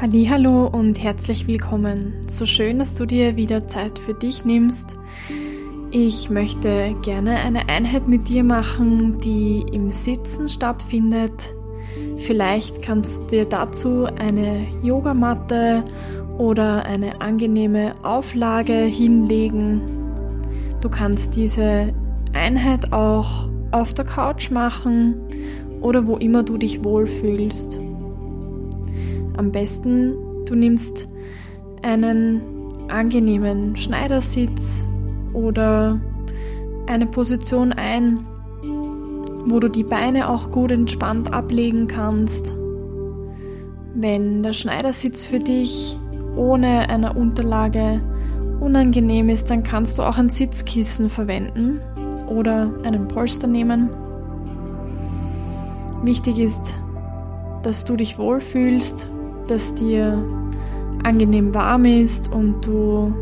Hallo und herzlich willkommen. So schön, dass du dir wieder Zeit für dich nimmst. Ich möchte gerne eine Einheit mit dir machen, die im Sitzen stattfindet. Vielleicht kannst du dir dazu eine Yogamatte oder eine angenehme Auflage hinlegen. Du kannst diese Einheit auch auf der Couch machen oder wo immer du dich wohlfühlst. Am besten, du nimmst einen angenehmen Schneidersitz oder eine Position ein, wo du die Beine auch gut entspannt ablegen kannst. Wenn der Schneidersitz für dich ohne eine Unterlage unangenehm ist, dann kannst du auch ein Sitzkissen verwenden oder einen Polster nehmen. Wichtig ist, dass du dich wohlfühlst, dass dir angenehm warm ist und du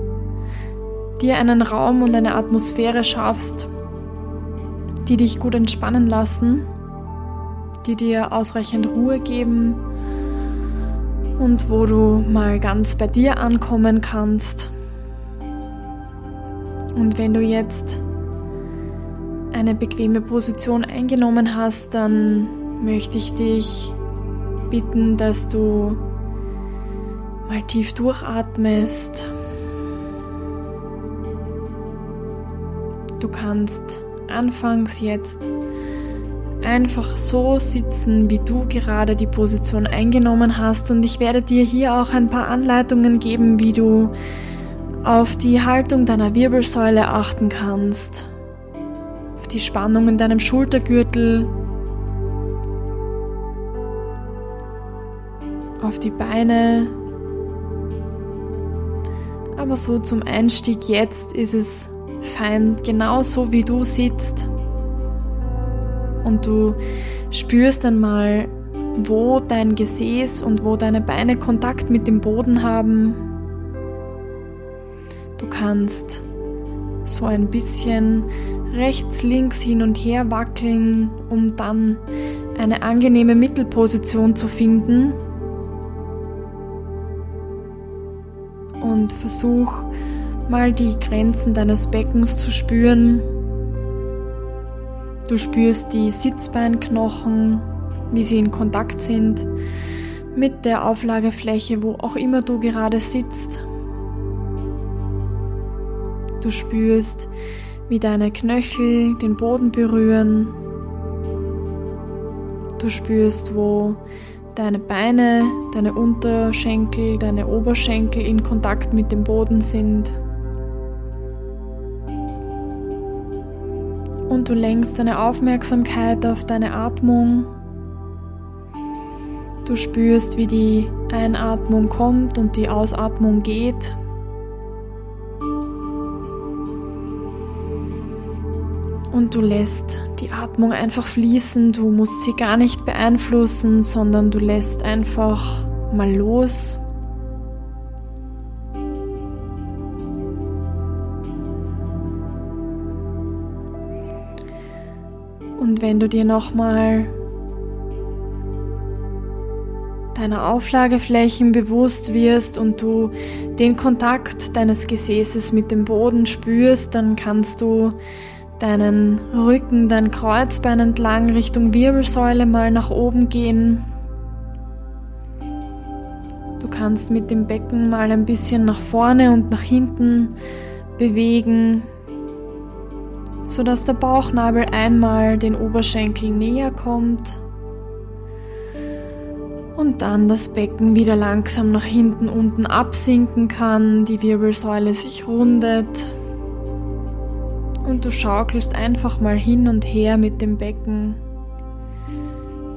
dir einen Raum und eine Atmosphäre schaffst, die dich gut entspannen lassen, die dir ausreichend Ruhe geben und wo du mal ganz bei dir ankommen kannst. Und wenn du jetzt eine bequeme Position eingenommen hast, dann möchte ich dich bitten, dass du mal tief durchatmest. Du kannst anfangs jetzt einfach so sitzen, wie du gerade die Position eingenommen hast. Und ich werde dir hier auch ein paar Anleitungen geben, wie du auf die Haltung deiner Wirbelsäule achten kannst, auf die Spannung in deinem Schultergürtel, auf die Beine, aber so zum Einstieg jetzt ist es fein, genauso wie du sitzt. Und du spürst einmal, wo dein Gesäß und wo deine Beine Kontakt mit dem Boden haben. Du kannst so ein bisschen rechts, links hin und her wackeln, um dann eine angenehme Mittelposition zu finden. Und versuch mal die Grenzen deines Beckens zu spüren. Du spürst die Sitzbeinknochen, wie sie in Kontakt sind mit der Auflagefläche, wo auch immer du gerade sitzt. Du spürst, wie deine Knöchel den Boden berühren. Du spürst, wo deine Beine, deine Unterschenkel, deine Oberschenkel in Kontakt mit dem Boden sind. Und du lenkst deine Aufmerksamkeit auf deine Atmung. Du spürst, wie die Einatmung kommt und die Ausatmung geht. Und du lässt die Atmung einfach fließen, du musst sie gar nicht beeinflussen, sondern du lässt einfach mal los. Und wenn du dir nochmal deiner Auflageflächen bewusst wirst und du den Kontakt deines Gesäßes mit dem Boden spürst, dann kannst du deinen Rücken, dein Kreuzbein entlang Richtung Wirbelsäule mal nach oben gehen. Du kannst mit dem Becken mal ein bisschen nach vorne und nach hinten bewegen, sodass der Bauchnabel einmal den Oberschenkel näher kommt und dann das Becken wieder langsam nach hinten unten absinken kann, die Wirbelsäule sich rundet und du schaukelst einfach mal hin und her mit dem Becken.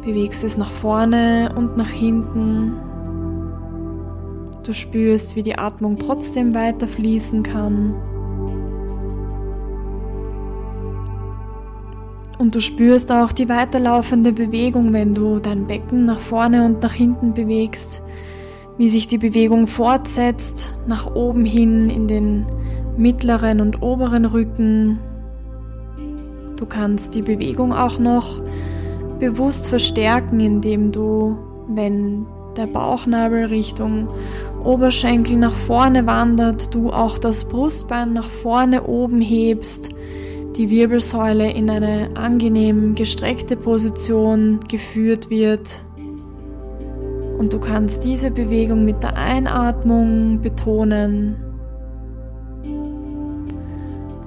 Bewegst es nach vorne und nach hinten. Du spürst, wie die Atmung trotzdem weiter fließen kann. Und du spürst auch die weiterlaufende Bewegung, wenn du dein Becken nach vorne und nach hinten bewegst, wie sich die Bewegung fortsetzt, nach oben hin in den mittleren und oberen Rücken. Du kannst die Bewegung auch noch bewusst verstärken, indem du, wenn der Bauchnabel Richtung Oberschenkel nach vorne wandert, du auch das Brustbein nach vorne oben hebst, die Wirbelsäule in eine angenehm gestreckte Position geführt wird. Und du kannst diese Bewegung mit der Einatmung betonen.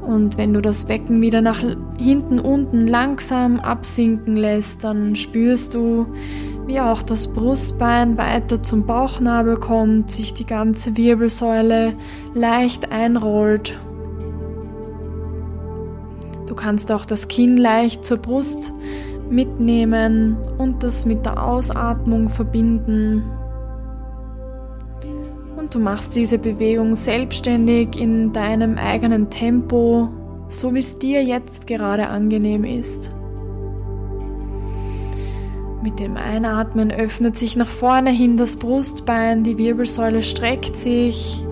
Und wenn du das Becken wieder nach hinten unten langsam absinken lässt, dann spürst du, wie auch das Brustbein weiter zum Bauchnabel kommt, sich die ganze Wirbelsäule leicht einrollt. Du kannst auch das Kinn leicht zur Brust mitnehmen und das mit der Ausatmung verbinden. Du machst diese Bewegung selbstständig in deinem eigenen Tempo, so wie es dir jetzt gerade angenehm ist. Mit dem Einatmen öffnet sich nach vorne hin das Brustbein, die Wirbelsäule streckt sich.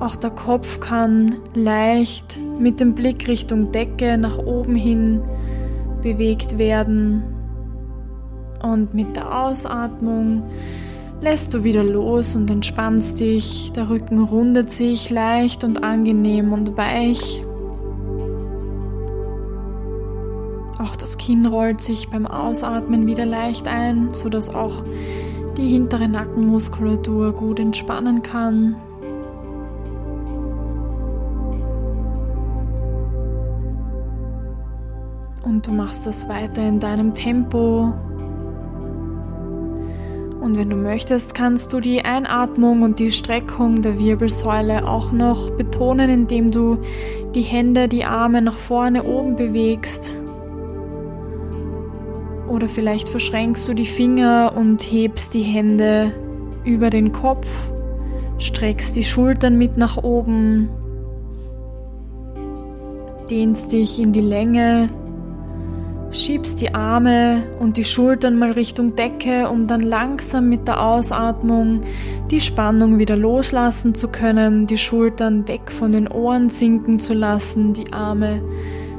Auch der Kopf kann leicht mit dem Blick Richtung Decke nach oben hin bewegt werden. Und mit der Ausatmung lässt du wieder los und entspannst dich. Der Rücken rundet sich leicht und angenehm und weich. Auch das Kinn rollt sich beim Ausatmen wieder leicht ein, sodass auch die hintere Nackenmuskulatur gut entspannen kann. Und du machst das weiter in deinem Tempo. Und wenn du möchtest, kannst du die Einatmung und die Streckung der Wirbelsäule auch noch betonen, indem du die Hände, die Arme nach vorne oben bewegst. Oder vielleicht verschränkst du die Finger und hebst die Hände über den Kopf, streckst die Schultern mit nach oben, dehnst dich in die Länge, schiebst die Arme und die Schultern mal Richtung Decke, um dann langsam mit der Ausatmung die Spannung wieder loslassen zu können, die Schultern weg von den Ohren sinken zu lassen, die Arme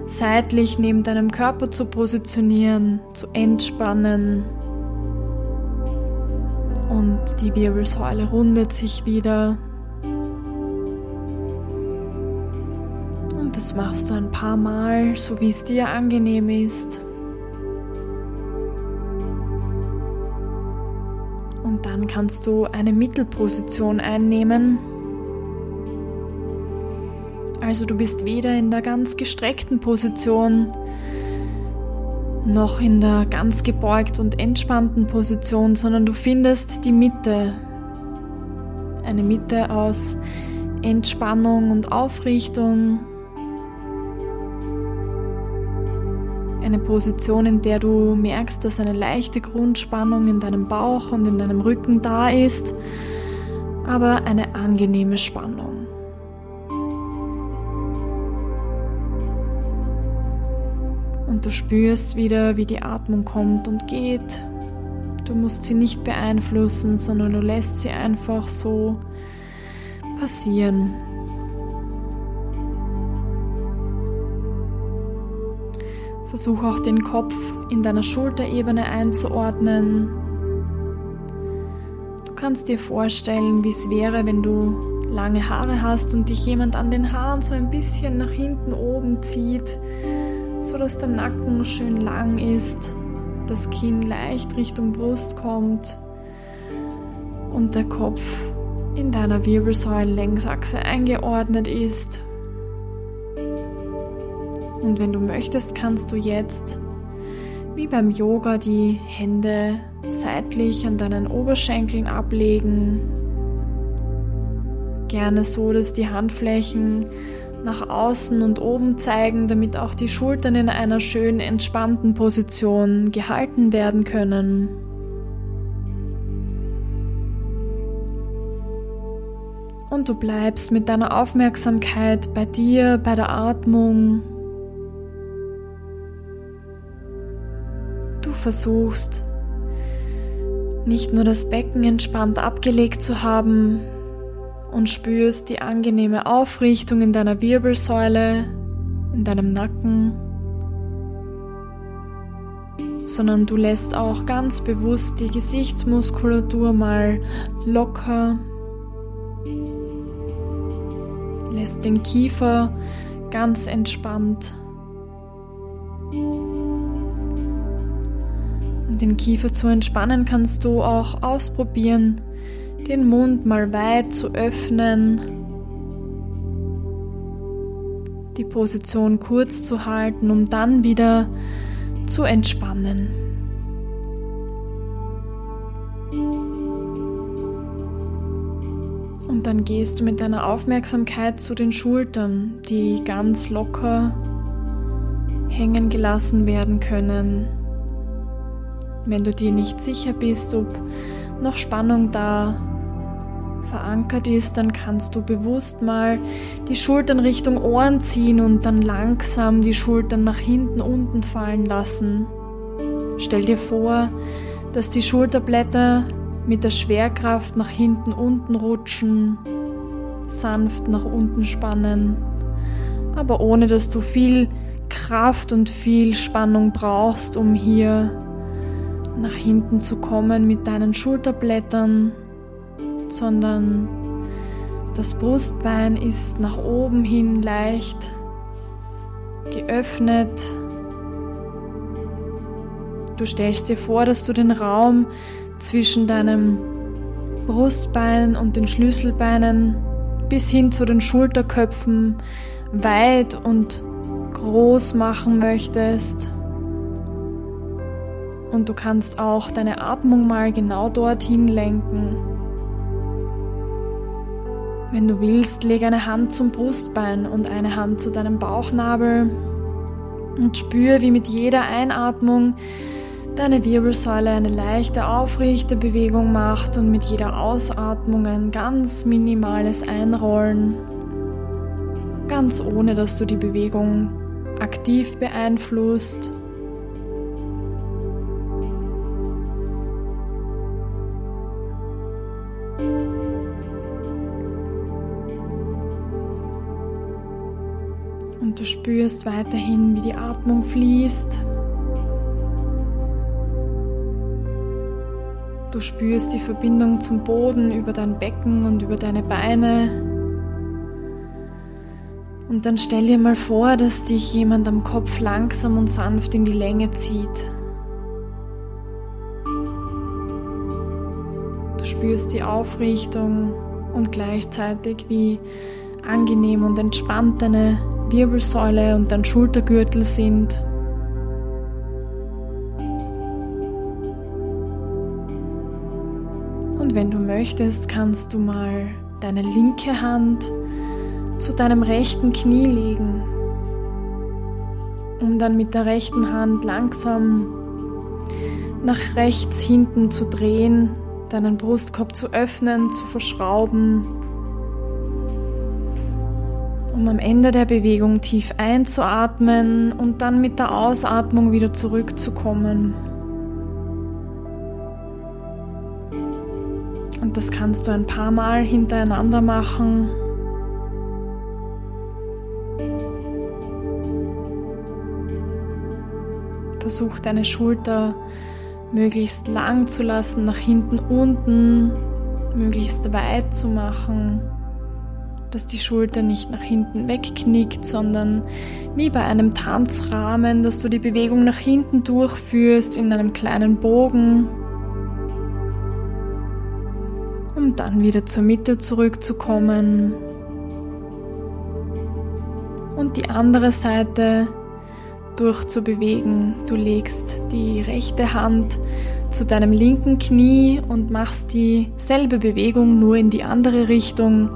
seitlich neben deinem Körper zu positionieren, zu entspannen. Und die Wirbelsäule rundet sich wieder. Und das machst du ein paar Mal, so wie es dir angenehm ist. Kannst du eine Mittelposition einnehmen. Also du bist weder in der ganz gestreckten Position noch in der ganz gebeugt und entspannten Position, sondern du findest die Mitte. Eine Mitte aus Entspannung und Aufrichtung. Eine Position, in der du merkst, dass eine leichte Grundspannung in deinem Bauch und in deinem Rücken da ist, aber eine angenehme Spannung. Und du spürst wieder, wie die Atmung kommt und geht. Du musst sie nicht beeinflussen, sondern du lässt sie einfach so passieren. Versuch auch den Kopf in deiner Schulterebene einzuordnen. Du kannst dir vorstellen, wie es wäre, wenn du lange Haare hast und dich jemand an den Haaren so ein bisschen nach hinten oben zieht so dass der Nacken schön lang ist, das Kinn leicht Richtung Brust kommt und der Kopf in deiner Wirbelsäulenlängsachse eingeordnet ist. Und wenn du möchtest, kannst du jetzt wie beim Yoga die Hände seitlich an deinen Oberschenkeln ablegen. Gerne so, dass die Handflächen nach außen und oben zeigen, damit auch die Schultern in einer schön entspannten Position gehalten werden können. Und du bleibst mit deiner Aufmerksamkeit bei dir, bei der Atmung. Versuchst nicht nur das Becken entspannt abgelegt zu haben, und spürst die angenehme Aufrichtung in deiner Wirbelsäule, in deinem Nacken, sondern du lässt auch ganz bewusst die Gesichtsmuskulatur mal locker, lässt den Kiefer ganz entspannt. Den Kiefer zu entspannen, kannst du auch ausprobieren, den Mund mal weit zu öffnen, die Position kurz zu halten, um dann wieder zu entspannen. Und dann gehst du mit deiner Aufmerksamkeit zu den Schultern, die ganz locker hängen gelassen werden können. Wenn du dir nicht sicher bist, ob noch Spannung da verankert ist, dann kannst du bewusst mal die Schultern Richtung Ohren ziehen und dann langsam die Schultern nach hinten unten fallen lassen. Stell dir vor, dass die Schulterblätter mit der Schwerkraft nach hinten unten rutschen, sanft nach unten spannen, aber ohne dass du viel Kraft und viel Spannung brauchst, um hier nach hinten zu kommen mit deinen Schulterblättern sondern das Brustbein ist nach oben hin leicht geöffnet. Du stellst dir vor, dass du den Raum zwischen deinem Brustbein und den Schlüsselbeinen bis hin zu den Schulterköpfen weit und groß machen möchtest. Und du kannst auch deine Atmung mal genau dorthin lenken. Wenn du willst, leg eine Hand zum Brustbein und eine Hand zu deinem Bauchnabel und spür, wie mit jeder Einatmung deine Wirbelsäule eine leichte aufrichte Bewegung macht und mit jeder Ausatmung ein ganz minimales Einrollen, ganz ohne dass du die Bewegung aktiv beeinflusst. Du spürst weiterhin, wie die Atmung fließt. Du spürst die Verbindung zum Boden über dein Becken und über deine Beine. Und dann stell dir mal vor, dass dich jemand am Kopf langsam und sanft in die Länge zieht. Du spürst die Aufrichtung und gleichzeitig wie angenehm und entspannt deine Wirbelsäule und dein Schultergürtel sind. Und wenn du möchtest, kannst du mal deine linke Hand zu deinem rechten Knie legen, um dann mit der rechten Hand langsam nach rechts hinten zu drehen, deinen Brustkorb zu öffnen, zu verschrauben um am Ende der Bewegung tief einzuatmen und dann mit der Ausatmung wieder zurückzukommen. Und das kannst du ein paar Mal hintereinander machen. Versuch deine Schulter möglichst lang zu lassen, nach hinten unten, möglichst weit zu machen dass die Schulter nicht nach hinten wegknickt, sondern wie bei einem Tanzrahmen, dass du die Bewegung nach hinten durchführst in einem kleinen Bogen, um dann wieder zur Mitte zurückzukommen. Und die andere Seite durchzubewegen. Du legst die rechte Hand zu deinem linken Knie und machst dieselbe Bewegung nur in die andere Richtung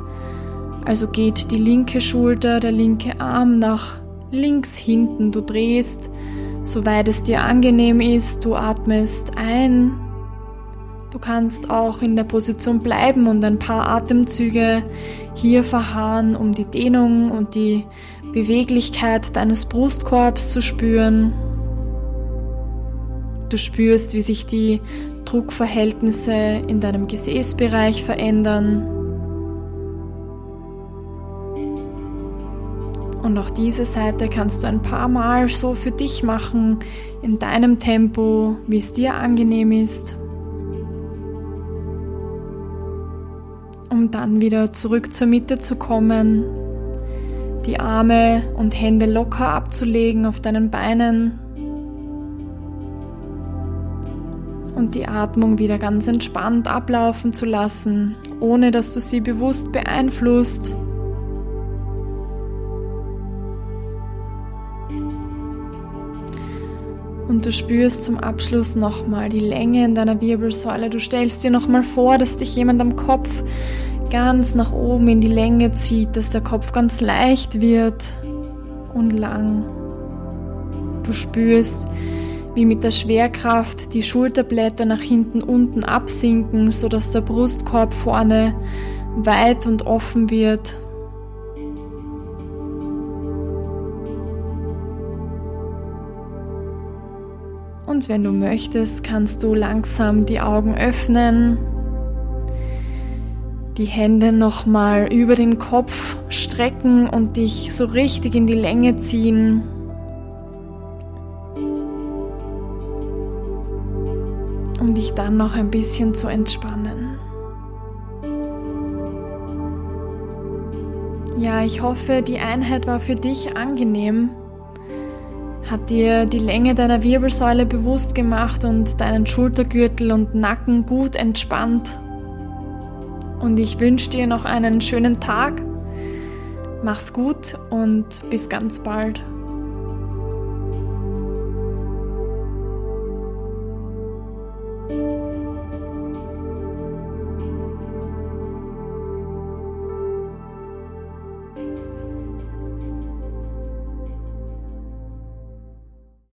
also geht die linke Schulter, der linke Arm nach links hinten. Du drehst, soweit es dir angenehm ist. Du atmest ein. Du kannst auch in der Position bleiben und ein paar Atemzüge hier verharren, um die Dehnung und die Beweglichkeit deines Brustkorbs zu spüren. Du spürst, wie sich die Druckverhältnisse in deinem Gesäßbereich verändern. Und auch diese Seite kannst du ein paar Mal so für dich machen, in deinem Tempo, wie es dir angenehm ist. Um dann wieder zurück zur Mitte zu kommen, die Arme und Hände locker abzulegen auf deinen Beinen und die Atmung wieder ganz entspannt ablaufen zu lassen, ohne dass du sie bewusst beeinflusst. Und du spürst zum Abschluss nochmal die Länge in deiner Wirbelsäule. Du stellst dir nochmal vor, dass dich jemand am Kopf ganz nach oben in die Länge zieht, dass der Kopf ganz leicht wird und lang. Du spürst, wie mit der Schwerkraft die Schulterblätter nach hinten unten absinken, sodass der Brustkorb vorne weit und offen wird Und wenn du möchtest, kannst du langsam die Augen öffnen, die Hände nochmal über den Kopf strecken und dich so richtig in die Länge ziehen. Um dich dann noch ein bisschen zu entspannen. Ja, ich hoffe, die Einheit war für dich angenehm hat dir die Länge deiner Wirbelsäule bewusst gemacht und deinen Schultergürtel und Nacken gut entspannt. Und ich wünsche dir noch einen schönen Tag. Mach's gut und bis ganz bald.